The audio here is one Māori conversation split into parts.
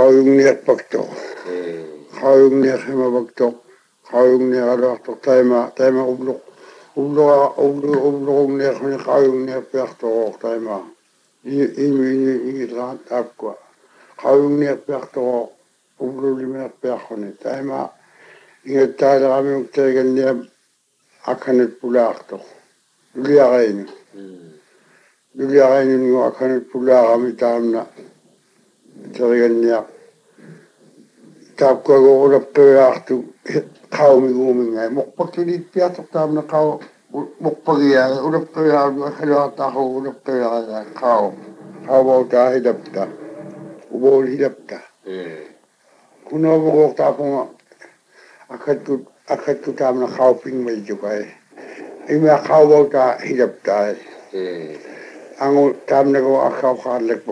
haumne eh. pakto haumne hema pakto haumne ara to tema tema ublo ublo ublo ublo ne khne haumne pakto tema i i i i la takwa haumne pakto ublo me ni taima. i ta ra me te gen ne akane pulakto lu ya rein hmm. lu ya rein ni akane pula pulakto tarigania tapko go ora peartu kau mi go mi ngai mok pakini piatok tam ho ora peartu kau hidapta ubo hidapta eh kuno go go tapo ma akatu akatu ping mai jo kai i hidapta eh e. ang tam go akau kha lek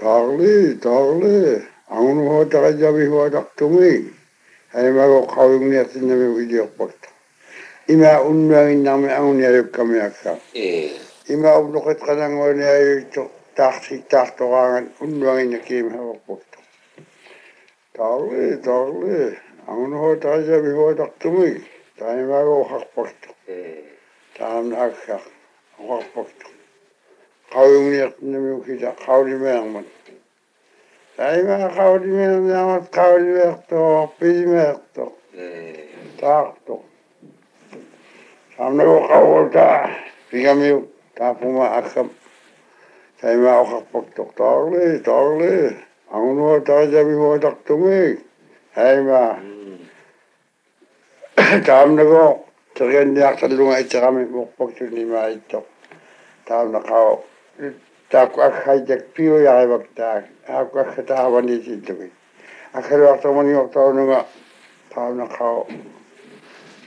Tagli, tagli. Angun ho taga jabi huwa tak tumi. Hani mago kawing ni asin nami video posta. Ima unnuangin nami angun yarib kami aksa. Eh. Ima ubnukit kanang o ni ayu tahsi tahtogangan unnuangin nakim hawa posta. Tagli, tagli. Angun ho taga jabi huwa tak tumi. Tani mago hak posta. Tam eh. aksa. Hak posta. ขาอยู่เนี่ยนี่มีข้าวดีแมงมันไอ้มาขาวดีแมงยมาเขาวดีแมงตัวปีแมงตัวตาตัวทำนู่นเขาตาพี่ก็มีตาพูมาอักขมไอ้มาเอาขับปกตกตัวเลยตัวเลยเอาหนูตาจะมีหัวตักตุ้มไอ้มาทำนู้นเขาจะเรียนยากสุดลงไอ้จะทำให้หุกปกตุ้มไอ้ตัวทำนู้นเขา ta ku ak hay tek piyo ya ay bak ta ha ku ak ta ha ni ti tu ak her wa ta moni ta no ga ta na ka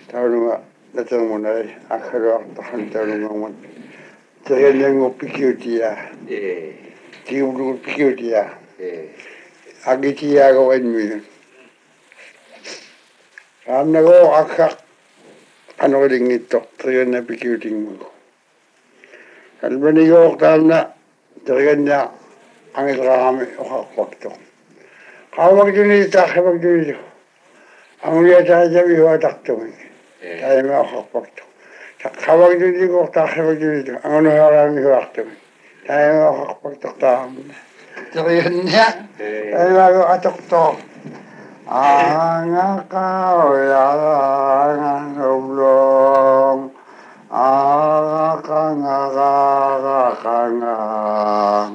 ta no ga na ta mo na ay ak her wa ta han ta no ga mo ta ye ne ngo pi kyu ti ya e ti u lu pi kyu ti ya e a gi ti ya ga wen mi ta na go ak ka ano ring ni to ta ye ne pi kyu ti ngo البنيوغتالنا تغنى عن الغرام وقته قامك جنيد تاخبك جنيد عملية تعجبي وتقتمني تعلم وقته خبك جنيد وتاخبك جنيد عملية غرامي وقتمني تعلم وقته تعلم تغنى تعلم وقته إيه. أنا آه، قاوي على أنا نبلوم ああかがががかが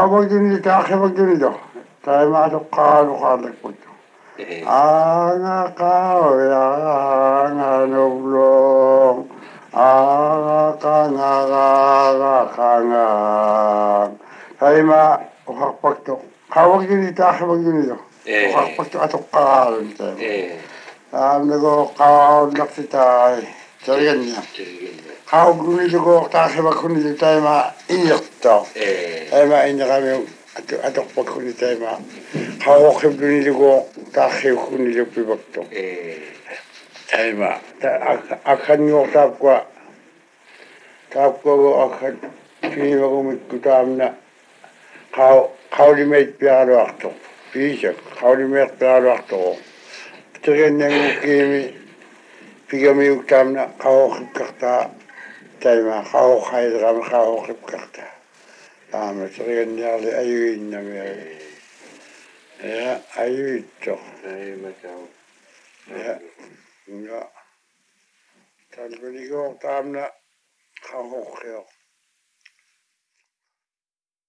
かぼきにたけぼきにとたいまとかのかでこちゃああかおやあのぶろああかがががかがたいまおはっぱとかぼきにたけぼきにとおはっぱとあとかあるんだよええあのかおなくてたい저리겠냐가오구미두고다시바꾸니때마인력도에마인가면아또아또바꾸니때마가오구미두고다시바꾸니비박도에마아칸요탑과탑고아칸비하고믿고도암나가오가오리메이뼈로왔도비셔가오리메이뼈로왔도저게내느낌이 ik heb nu kamele khao gekrachtte tijdens khao gaai ram khao gekrachtte dan moet er een die alle ayu in hebben ja ayu toch ja ja dan ben ik ook kamele khao heel